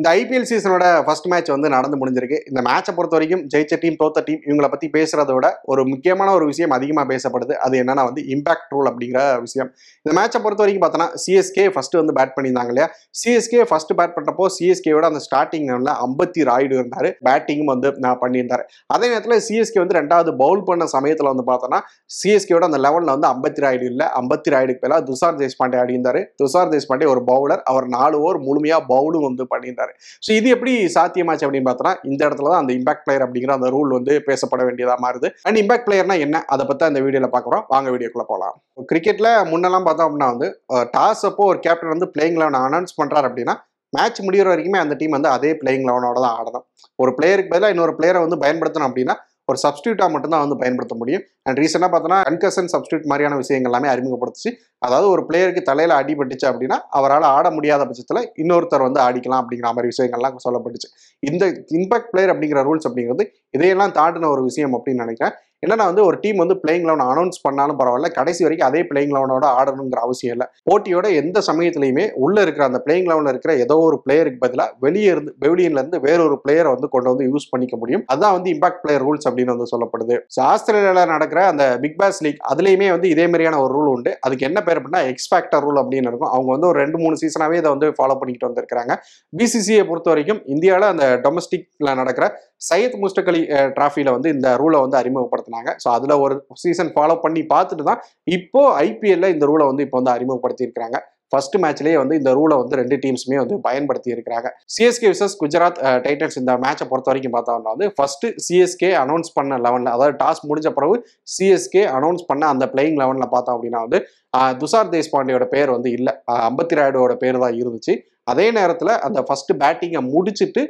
இந்த IPL சீசனோட first match வந்து நடந்து முடிஞ்சிருக்கு. இந்த மேட்சை பொறுத்த வரைக்கும் ஜெயிச்ச டீம் தோத்த டீம் இவங்களை பத்தி பேசுறத விட ஒரு முக்கியமான ஒரு விஷயம் அதிகமாக பேசப்படுது. அது என்னன்னா வந்து இம்பாக்ட் ரூல் அப்படிங்கிற விஷயம். இந்த மேட்சை பொறுத்த வரைக்கும் பார்த்தோன்னா சிஎஸ்கே ஃபர்ஸ்ட் வந்து பேட் பண்ணியிருந்தாங்க இல்லையா? சிஎஸ்கே ஃபர்ஸ்ட் பேட் பண்ணப்போ சிஎஸ்கேவோட அந்த ஸ்டார்டிங் ஐம்பத்தி ராய்டு இருந்தாரு. பேட்டிங்கும் வந்து நான் பண்ணியிருந்தாரு. அதே நேரத்தில் சிஎஸ்கே வந்து ரெண்டாவது பவுல் பண்ண சமயத்தில் வந்து பார்த்தோன்னா சிஎஸ்கேவோட அந்த லெவலில் வந்து ஐம்பத்தி ராய்டு இல்லை. ஐம்பத்தி ராய்டுக்கு மேலே துஷார் தேஷ்பாண்டே ஆடி இருந்தார் துஷார் தேஷ்பாண்டே ஒரு பவுலர் அவர் நாலு ஓவர் முழுமையாக பவுலும் வந்து பண்ணியிருந்தார். ஸோ இது எப்படி சாத்தியமாச்சு அப்படின்னு பார்த்தோன்னா இந்த இடத்துல தான் அந்த இம்பாக்ட் பிளேயர் அப்படிங்கிற அந்த ரூல் வந்து பேசப்பட வேண்டியதாக மாறுது. அண்ட் இம்பாக்ட் பிளேயர்னா என்ன? அதை பற்றி அந்த வீடியோவில் பார்க்குறோம் வாங்க வீடியோக்குள்ள போகலாம் கிரிக்கெட்டில் முன்னெல்லாம் பார்த்தோம் அப்படின்னா வந்து டாஸ் அப்போ ஒரு கேப்டன் வந்து பிளேயிங் லெவன் அனௌன்ஸ் பண்ணுறாரு அப்படின்னா மேட்ச் முடிகிற வரைக்குமே அந்த டீம் வந்து அதே பிளேயிங் லெவனோட தான் ஆடணும். ஒரு பிளேயருக்கு பதிலாக இன்னொரு பிளேயரை வந்து பயன்படுத்தணும் அப்படின்னா ஒரு சப்ஸ்டியூட்டாக மட்டும்தான் வந்து பயன்படுத்த முடியும். அண்ட் ரீசெண்டாக பார்த்தோன்னா கன்கசன் சப்ஸ்டியூட் மாதிரியான விஷயங்கள் எல்லாமே அறிமுகப்படுத்துச்சு. அதாவது ஒரு பிளேயருக்கு தலையில் அடிபட்டுச்சு அப்படின்னா அவரால் ஆட முடியாத பட்சத்தில் இன்னொருத்தர் வந்து ஆடிக்கலாம் அப்படிங்கிற மாதிரி விஷயங்கள்லாம் சொல்லப்பட்டுச்சு. இந்த இம்பாக்ட் பிளேயர் அப்படிங்கிற ரூல்ஸ் அப்படிங்கிறது இதையெல்லாம் தாண்டின ஒரு விஷயம் அப்படின்னு நினைக்கிறேன். என்னன்னா வந்து ஒரு டீம் வந்து பிளேயிங் லெவன் அனௌன்ஸ் பண்ணாலும் பரவாயில்ல. கடைசி வரைக்கும் அதே பிளேயிங் லெவனோட ஆடணுங்கிற அவசியம் இல்லை. போட்டியோட எந்த சமயத்திலையுமே உள்ள இருக்கிற அந்த பிளேயிங் லெவனில் இருக்கிற ஏதோ ஒரு பிளேயருக்கு பதிலாக வெளியே இருந்து பெவிலியன்ல இருந்து வேறொரு பிளேயரை வந்து கொண்டு வந்து யூஸ் பண்ணிக்க முடியும். அதான் வந்து இம்பாக்ட் பிளேயர் ரூல்ஸ் அப்படின்னு வந்து சொல்லப்படுது. ஆஸ்திரேலியாவில் நடக்கிற அந்த பிக் பாஸ் லீக் அதுலேயுமே வந்து இதே மாதிரியான ஒரு ரூல் உண்டு. அதுக்கு என்ன பேர் அப்படின்னா எக்ஸ்பேக்டர் ரூல் அப்படின்னு இருக்கும். அவங்க வந்து ஒரு ரெண்டு மூணு சீசனாகவே இதை வந்து ஃபாலோ பண்ணிக்கிட்டு வந்திருக்காங்க பிசிசியை பொறுத்த வரைக்கும் இந்தியாவில் அந்த டொமஸ்டிக்ல நடக்கிற சையத் முஸ்டக் அலி டிராஃபியில் வந்து இந்த ரூலை வந்து அறிமுகப்படுத்தினாங்க. ஸோ அதில் ஒரு சீசன் ஃபாலோ பண்ணி பார்த்துட்டு தான் இப்போ ஐபிஎல்ல இந்த ரூலை வந்து இப்போ வந்து அறிமுகப்படுத்தியிருக்கிறாங்க. ஃபர்ஸ்ட் மேட்ச்லேயே வந்து இந்த ரூலை வந்து ரெண்டு டீம்ஸுமே வந்து பயன்படுத்தி இருக்கிறாங்க சிஎஸ்கே விசஸ் குஜராத் டைட்டன்ஸ் இந்த மேட்சை பொறுத்த வரைக்கும் பார்த்தோம்னா வந்து ஃபர்ஸ்ட் சிஎஸ்கே அனௌன்ஸ் பண்ண லெவனில் அதாவது டாஸ் முடிஞ்ச பிறகு சிஎஸ்கே அனௌன்ஸ் பண்ண அந்த பிளேயிங் லெவனில் பார்த்தோம் அப்படின்னா வந்து துஷார் தேஷ்பாண்டியோட பேர் வந்து இல்லை. அம்பத்தி ராயுடோட பேர் தான் இருந்துச்சு. அதே நேரத்தில் அந்த ஃபர்ஸ்ட் பேட்டிங்கை முடிச்சுட்டு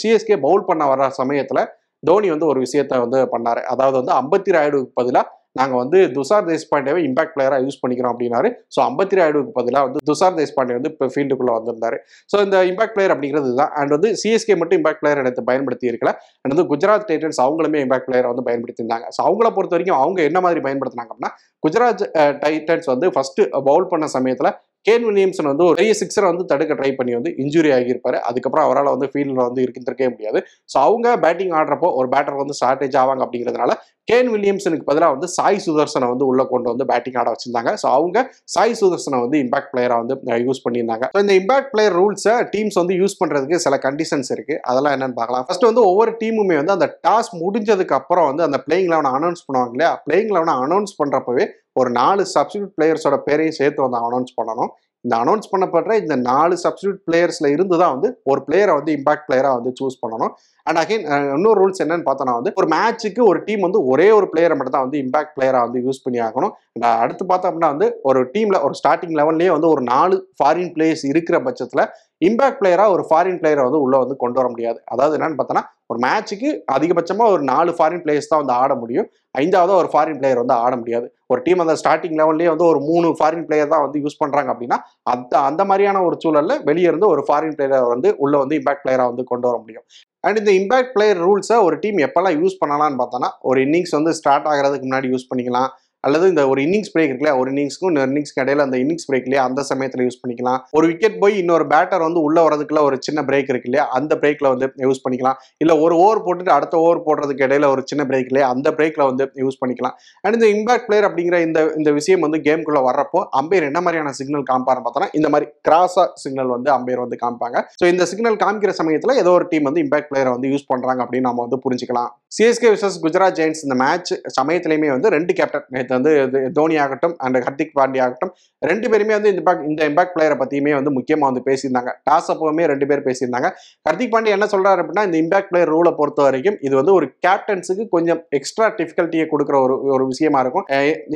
சிஎஸ்கே பவுல் பண்ண வர்ற சமயத்தில் தோனி வந்து ஒரு விஷயத்த வந்து பண்ணாரு. அதாவது வந்து அம்பத்தி ராயுடுக்கு பதிலாக நாங்கள் வந்து துஷார் தேஷ்பாண்டேவை இம்பாக்ட் பிளேயராக யூஸ் பண்ணிக்கிறோம் அப்படின்னாரு. ஸோ ஐம்பத்தி ராயுடுக்கு பதிலாக வந்து துஷார் தேஷ்பாண்டே வந்து இப்போ ஃபீல்டுக்குள்ளே வந்திருந்தாரு. ஸோ இந்த இம்பாக்ட் பிளேயர் அப்படிங்கிறது தான் அண்ட் வந்து சிஎஸ்கே மட்டும் இம்பாக்ட் பிளேயர் எடுத்து பயன்படுத்தி இருக்கல அண்ட் வந்து குஜராத் டைட்டன்ஸ் அவங்களுமே இம்பாக்ட் பிளேயரை வந்து பயன்படுத்தியிருந்தாங்க. ஸோ அவங்கள பொறுத்த வரைக்கும் அவங்க என்ன மாதிரி பயன்படுத்தினாங்க அப்படின்னா குஜராத் டைட்டன்ஸ் வந்து ஃபர்ஸ்ட் பவுல் பண்ண சமயத்தில் கேன் வில்லியம்சன் வந்து ஒரு பெரிய சிக்ஸரை வந்து தடுக்க ட்ரை பண்ணி வந்து இன்ஜுரி ஆகியிருப்பாரு. அதுக்கப்புறம் அவரால் வந்து ஃபீல்டில் வந்து இருந்திருக்கவே முடியாது. ஸோ அவங்க பேட்டிங் ஆடுறப்போ ஒரு பேட்டர் வந்து ஷார்டேஜ் ஆவாங்க அப்படிங்கிறதுனால கேன் வில்லியம்சனுக்கு பதிலாக வந்து சாய் சுதர்சனை வந்து உள்ள கொண்டு வந்து பேட்டிங் ஆட வச்சிருந்தாங்க. ஸோ அவங்க சாய் சுதர்சனை வந்து இம்பாக்ட் பிளேயராக வந்து யூஸ் பண்ணியிருந்தாங்க. ஸோ இந்த இம்பாக்ட் பிளேயர் ரூல்ஸை டீம்ஸ் வந்து யூஸ் பண்ணுறதுக்கு சில கண்டிஷன்ஸ் இருக்கு. அதெல்லாம் என்னன்னு பார்க்கலாம். ஃபர்ஸ்ட் வந்து ஒவ்வொரு டீமுமே வந்து அந்த டாஸ் முடிஞ்சதுக்கு அப்புறம் வந்து அந்த பிளேயிங் லெவனை அனௌன்ஸ் பண்ணுவாங்க இல்லையா? பிளேயிங் லெவனை அனௌன்ஸ் பண்ணுறப்பவே ஒரு நாலு சப்ஸ்டியூட் பிளேயர்ஸோட பேரையும் சேர்த்து வந்து அனௌன்ஸ் பண்ணணும். இந்த அனௌன்ஸ் பண்ணப்படுற இந்த நாலு சப்ஸ்டியூட் பிளேயர்ஸ்ல இருந்து தான் வந்து ஒரு பிளேயரை வந்து இம்பாக்ட் பிளேயரா வந்து சூஸ் பண்ணணும். அண்ட் அகைன் இன்னொரு ரூல்ஸ் என்னன்னு பார்த்தோன்னா வந்து ஒரு மேட்ச்சுக்கு ஒரு டீம் வந்து ஒரே ஒரு பிளேயரை மட்டும் தான் வந்து இம்பாக்ட் பிளேயரா வந்து யூஸ் பண்ணி ஆகணும். And அடுத்து பார்த்தோம் அப்படின்னா வந்து ஒரு டீம்ல ஒரு ஸ்டார்டிங் லெவல்லேயே வந்து ஒரு நாலு ஃபாரின் பிளேயர்ஸ் இருக்கிற பட்சத்தில் இம்பாக்ட் பிளேயராக ஒரு ஃபாரின் பிளேயரை வந்து உள்ள வந்து கொண்டு வர முடியாது. அதாவது என்னன்னு பார்த்தோன்னா ஒரு மேட்ச்சுக்கு அதிகபட்சமாக ஒரு நாலு ஃபாரின் பிளேயர்ஸ் தான் வந்து ஆட முடியும். ஐந்தாவது ஒரு ஃபாரின் பிளேயர் வந்து ஆட முடியாது. ஒரு டீம் அந்த ஸ்டார்டிங் லெவல்லேயே வந்து ஒரு மூணு ஃபாரின் பிளேயர் தான் வந்து யூஸ் பண்ணுறாங்க அப்படின்னா அந்த அந்த மாதிரியான ஒரு சூழலில் வெளியே இருந்து ஒரு ஃபாரின் பிளேயரை வந்து உள்ளே வந்து இம்பாக்ட் பிளேயராக வந்து கொண்டு வர முடியும். அண்ட் இந்த இம்பாக்ட் பிளேயர் ரூல்ஸை ஒரு டீம் எப்போல்லாம் யூஸ் பண்ணலாம்னு பார்த்தோன்னா ஒரு இன்னிங்ஸ் வந்து ஸ்டார்ட் ஆகிறதுக்கு முன்னாடி யூஸ் பண்ணிக்கலாம். அல்லது இந்த ஒரு இன்னிங்ஸ் பிரேக் இருக்குல்ல ஒரு இன்னிங்ஸ்க்கும் இன்னொரு இன்னிங்ஸ்க்கு இடையில அந்த இன்னிங்ஸ் பிரேக் இல்லையா அந்த சமயத்தில் யூஸ் பண்ணிக்கலாம். ஒரு விக்கெட் போய் இன்னொரு பேட்டர் வந்து உள்ள வரதுக்குள்ள ஒரு சின்ன பிரேக் இருக்கு இல்லையா அந்த பிரேக்ல வந்து யூஸ் பண்ணிக்கலாம். இல்ல ஒரு ஓவர் போட்டுட்டு அடுத்த ஓவர் போடுறதுக்கு இடையில ஒரு சின்ன பிரேக் இல்லையா அந்த பிரேக்ல வந்து யூஸ் பண்ணிக்கலாம். அண்ட் இந்த இம்பாக்ட் பிளேயர் அப்படிங்கிற இந்த இந்த விஷயம் வந்து கேம்குள்ள வர்றப்போ அம்பையர் என்ன மாதிரியான சிக்னல் காமிப்பாருன்னு பார்த்தோன்னா இந்த மாதிரி கிராஸா சிக்னல் வந்து அம்பையர் வந்து காமிப்பாங்க. ஸோ இந்த சிக்னல் காமிக்கிற சமயத்தில் ஏதோ ஒரு டீம் வந்து இம்பாக்ட் பிளேயரை வந்து யூஸ் பண்றாங்க அப்படின்னு நம்ம வந்து புரிஞ்சுக்கலாம். சிஎஸ்கே விசஸ் குஜராத் ஜெயின்ஸ் இந்த மேட்ச் சமயத்திலையுமே வந்து ரெண்டு கேப்டன் நேற்று வந்து தோனி ஆகட்டும் அண்ட் ஹர்திக் பாண்டியா ஆகட்டும் ரெண்டு பேருமே வந்து இந்த பேக் இந்த இம்பாக்ட் பிளேயரை பற்றியுமே வந்து முக்கியமாக வந்து பேசியிருந்தாங்க. டாஸ் அப்பவுமே ரெண்டு பேர் பேசியிருந்தாங்க. ஹர்திக் பாண்டியா என்ன சொல்கிறார் அப்படின்னா இந்த இம்பாக்ட் பிளேயர் ரூலை பொறுத்த வரைக்கும் இது வந்து ஒரு கேப்டன்ஸுக்கு கொஞ்சம் எக்ஸ்ட்ரா டிஃபிகல்ட்டியை கொடுக்குற ஒரு ஒரு விஷயமா இருக்கும்.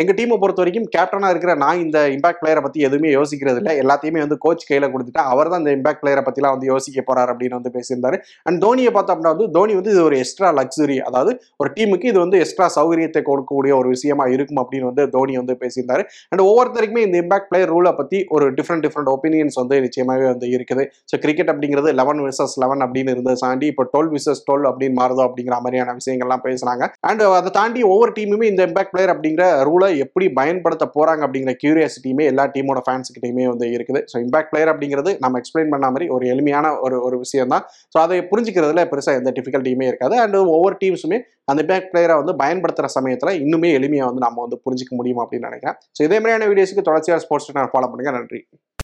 எங்கள் டீமை பொறுத்த வரைக்கும் கேப்டனாக இருக்கிற நான் இந்த இம்பாக்ட் பிளேயரை பற்றி எதுவுமே யோசிக்கிறது இல்லை. எல்லாத்தையுமே வந்து கோச் கையில் கொடுத்துட்டா அவர் தான் இந்த இம்பாக்ட் பிளேயரை பற்றிலாம் வந்து யோசிக்க போகிறார் அப்படின்னு வந்து பேசியிருந்தாரு. அண்ட் தோனியை பார்த்தோம் அப்படின்னா வந்து தோனி வந்து இது ஒரு எக்ஸ்ட்ரா லக்ஸுரி அதாவது ஒரு டீமுக்கு இது வந்து எக்ஸ்ட்ரா சௌகரியத்தை கொடுக்கக்கூடிய ஒரு விஷயமா இருக்கும் அப்படின்னு வந்து தோனி வந்து பேசியிருந்தாரு. அண்ட் ஒவ்வொருத்தருக்குமே இந்த இம்பாக்ட் பிளேயர் ரூலை பத்தி ஒரு டிஃப்ரெண்ட் டிஃப்ரெண்ட் ஒப்பீனியன்ஸ் வந்து நிச்சயமாகவே வந்து இருக்குது. ஸோ கிரிக்கெட் அப்படிங்கிறது லெவன் விசஸ் லெவன் அப்படின்னு இருந்தது தாண்டி இப்போ டுவெல் விசஸ் டுவெல் அப்படின்னு மாறுதோ அப்படிங்கிற மாதிரியான விஷயங்கள்லாம் பேசுனாங்க அண்ட் அதை தாண்டி ஒவ்வொரு டீமுமே இந்த இம்பாக்ட் பிளேயர் அப்படிங்கிற ரூலை எப்படி பயன்படுத்த போறாங்க அப்படிங்கிற கியூரியாசிட்டியுமே எல்லா டீமோட ஃபேன்ஸ்கிட்டையுமே வந்து இருக்குது. ஸோ இம்பாக்ட் பிளேயர் அப்படிங்கிறது நம்ம எக்ஸ்பிளைன் பண்ண மாதிரி ஒரு எளிமையான ஒரு ஒரு விஷயம் தான் ஸோ அதை புரிஞ்சுக்கிறதுல பெருசாக எந்த டிஃபிகல்ட்டியுமே இருக்காது. அண்ட் ஒவ்வொரு டீம்ஸுமே அந்த இம்பாக்ட் பிளேயரை வந்து பயன்படுத்துகிற சமயத்தில் இன்னுமே எளிமையாக வந்து நம்ம வந்து புரிஞ்சிக்க முடியும் அப்படின்னு நினைக்கிறேன். ஸோ இதே மாதிரியான வீடியோஸுக்கு தொடர்ச்சியாக ஸ்போர்ட்ஸ் ஃபாலோ பண்ணுங்க. நன்றி.